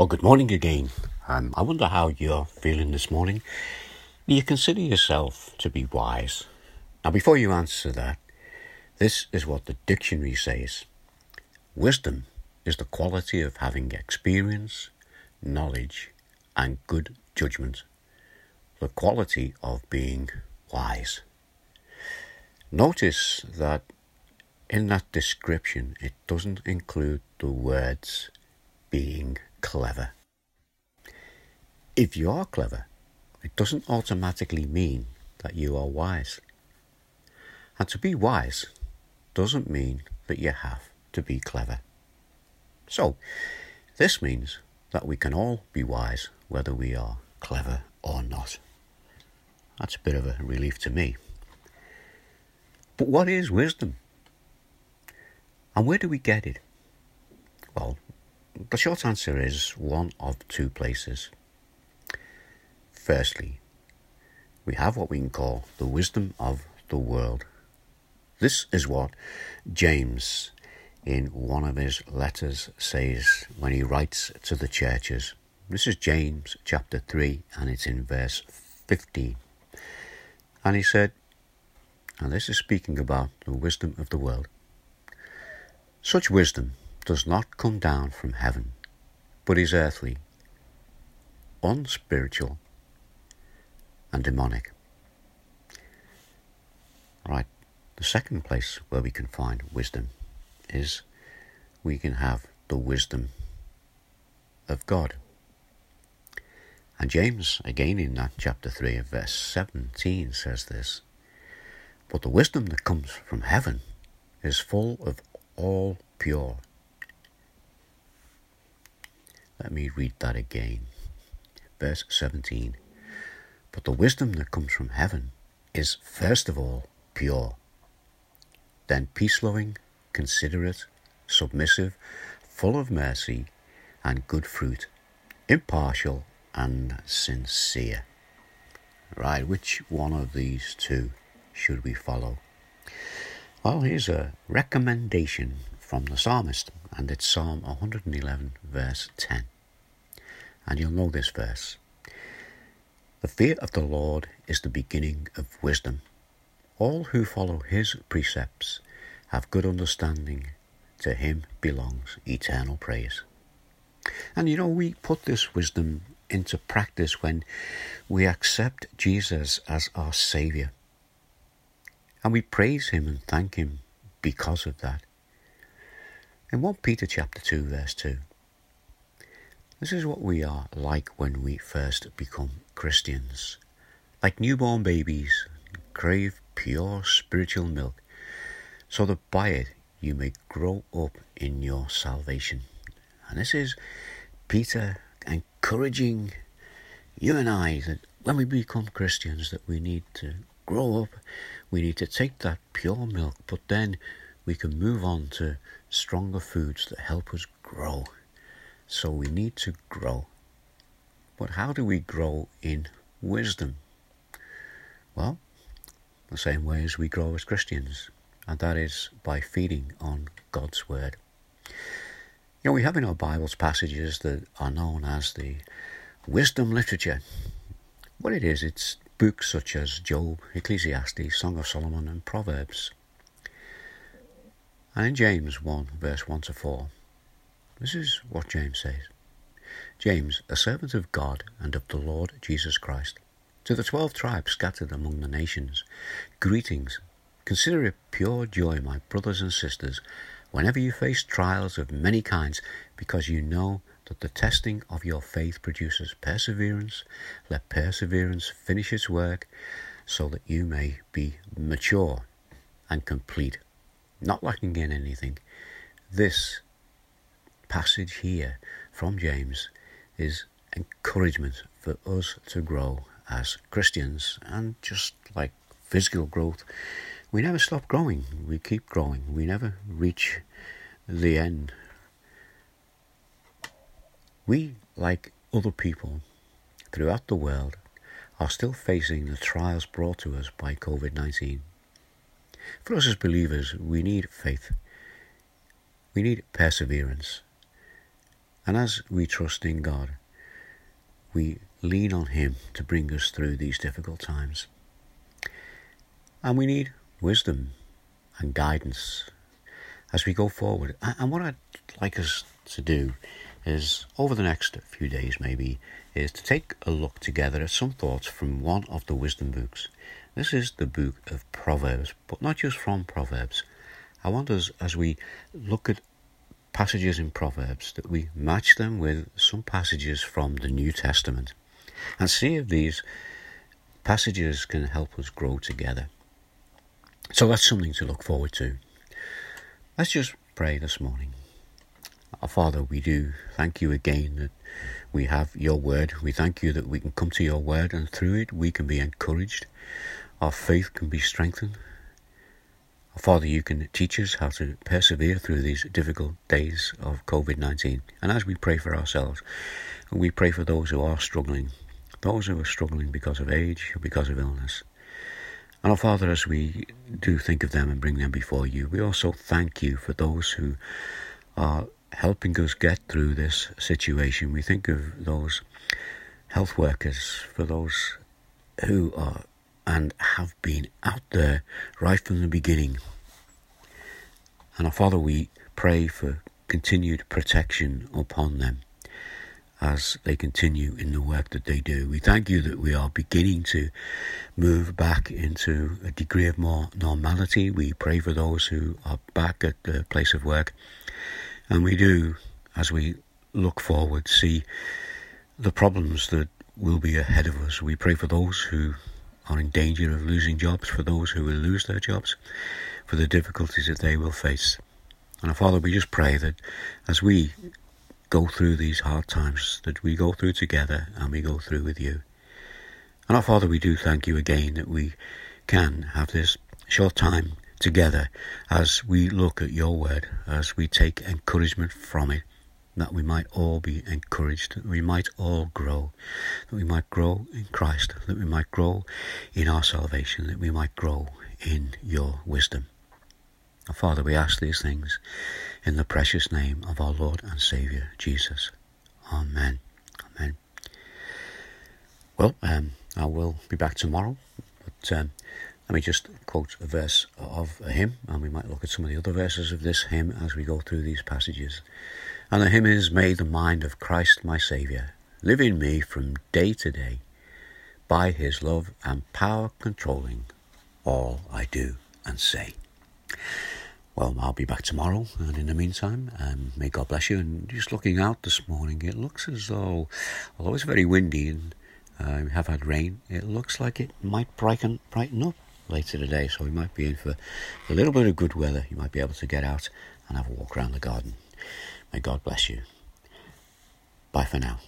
Well, good morning again. Um, I wonder how you're feeling this morning. Do you consider yourself to be wise? Now, before you answer that, this is what the dictionary says Wisdom is the quality of having experience, knowledge, and good judgment. The quality of being wise. Notice that in that description it doesn't include the words being clever. If you are clever, it doesn't automatically mean that you are wise. And to be wise doesn't mean that you have to be clever. So, this means that we can all be wise whether we are clever or not. That's a bit of a relief to me. But what is wisdom? And where do we get it? Well, the short answer is one of two places. Firstly, we have what we can call the wisdom of the world. This is what James, in one of his letters, says when he writes to the churches. This is James chapter 3, and it's in verse 15. And he said, and this is speaking about the wisdom of the world. Such wisdom does not come down from heaven, but is earthly, unspiritual, and demonic. Right, the second place where we can find wisdom is we can have the wisdom of God. And James, again in that chapter 3 of verse 17, says this But the wisdom that comes from heaven is full of all pure. Let me read that again. Verse 17 But the wisdom that comes from heaven is first of all pure then peace loving, considerate, submissive, full of mercy and good fruit, impartial and sincere. Right, which one of these two should we follow? Well, here's a recommendation from the psalmist, and it's Psalm 111, verse 10. And you'll know this verse. The fear of the Lord is the beginning of wisdom. All who follow his precepts have good understanding. To him belongs eternal praise. And you know, we put this wisdom into practice when we accept Jesus as our Saviour. And we praise him and thank him because of that. In 1 Peter chapter 2 verse 2 This is what we are like when we first become Christians. Like newborn babies, crave pure spiritual milk, so that by it you may grow up in your salvation. And this is Peter encouraging you and I that when we become Christians that we need to grow up, we need to take that pure milk, but then we can move on to stronger foods that help us grow. So we need to grow. But how do we grow in wisdom? Well, the same way as we grow as Christians, and that is by feeding on God's Word. You know, we have in our Bibles passages that are known as the wisdom literature. What it is, it's books such as Job, Ecclesiastes, Song of Solomon, and Proverbs. And in James 1, verse 1 to 4, this is what James says James, a servant of God and of the Lord Jesus Christ to the twelve tribes scattered among the nations, greetings. Consider it pure joy, my brothers and sisters, whenever you face trials of many kinds, because you know that the testing of your faith produces perseverance. Let perseverance finish its work, so that you may be mature and complete, not lacking in anything. This passage here from James is encouragement for us to grow as Christians, and just like physical growth, we never stop growing. We keep growing. We never reach the end. We, like other people throughout the world, are still facing the trials brought to us by COVID 19. For us as believers, we need faith, we need perseverance, And as we trust in God, we lean on Him to bring us through these difficult times. And we need wisdom and guidance as we go forward. And what I'd like us to do is, over the next few days maybe, is to take a look together at some thoughts from one of the wisdom books. This is the book of Proverbs, but not just from Proverbs. I want us, as we look at passages in Proverbs, that we match them with some passages from the New Testament and see if these passages can help us grow together. So that's something to look forward to. Let's just pray this morning. Our Father, we do thank you again that we have your word. We thank you that we can come to your word and through it we can be encouraged. Our faith can be strengthened. Father, you can teach us how to persevere through these difficult days of COVID 19. And as we pray for ourselves, we pray for those who are struggling, those who are struggling because of age or because of illness. And our Father, as we do think of them and bring them before you, we also thank you for those who are helping us get through this situation. We think of those health workers, for those who are and have been out there right from the beginning. And our Father, we pray for continued protection upon them as they continue in the work that they do. We thank you that we are beginning to move back into a degree of more normality. We pray for those who are back at the place of work. And we do, as we look forward, see the problems that will be ahead of us. We pray for those who are in danger of losing jobs, for those who will lose their jobs, for the difficulties that they will face. And our Father, we just pray that as we go through these hard times that we go through together and we go through with you. And our Father, we do thank you again that we can have this short time together as we look at your word, as we take encouragement from it, that we might all be encouraged, that we might all grow, that we might grow in Christ, that we might grow in our salvation, that we might grow in your wisdom. Father, we ask these things in the precious name of our Lord and Saviour, Jesus. Amen. Amen. Well, um, I will be back tomorrow, but um, let me just quote a verse of a hymn, and we might look at some of the other verses of this hymn as we go through these passages. And the hymn is, May the mind of Christ my Saviour live in me from day to day, by his love and power controlling all I do and say. Well, I'll be back tomorrow, and in the meantime, um, may God bless you. And just looking out this morning, it looks as though, although it's very windy and uh, we have had rain, it looks like it might brighten brighten up later today. So we might be in for a little bit of good weather. You might be able to get out and have a walk around the garden. May God bless you. Bye for now.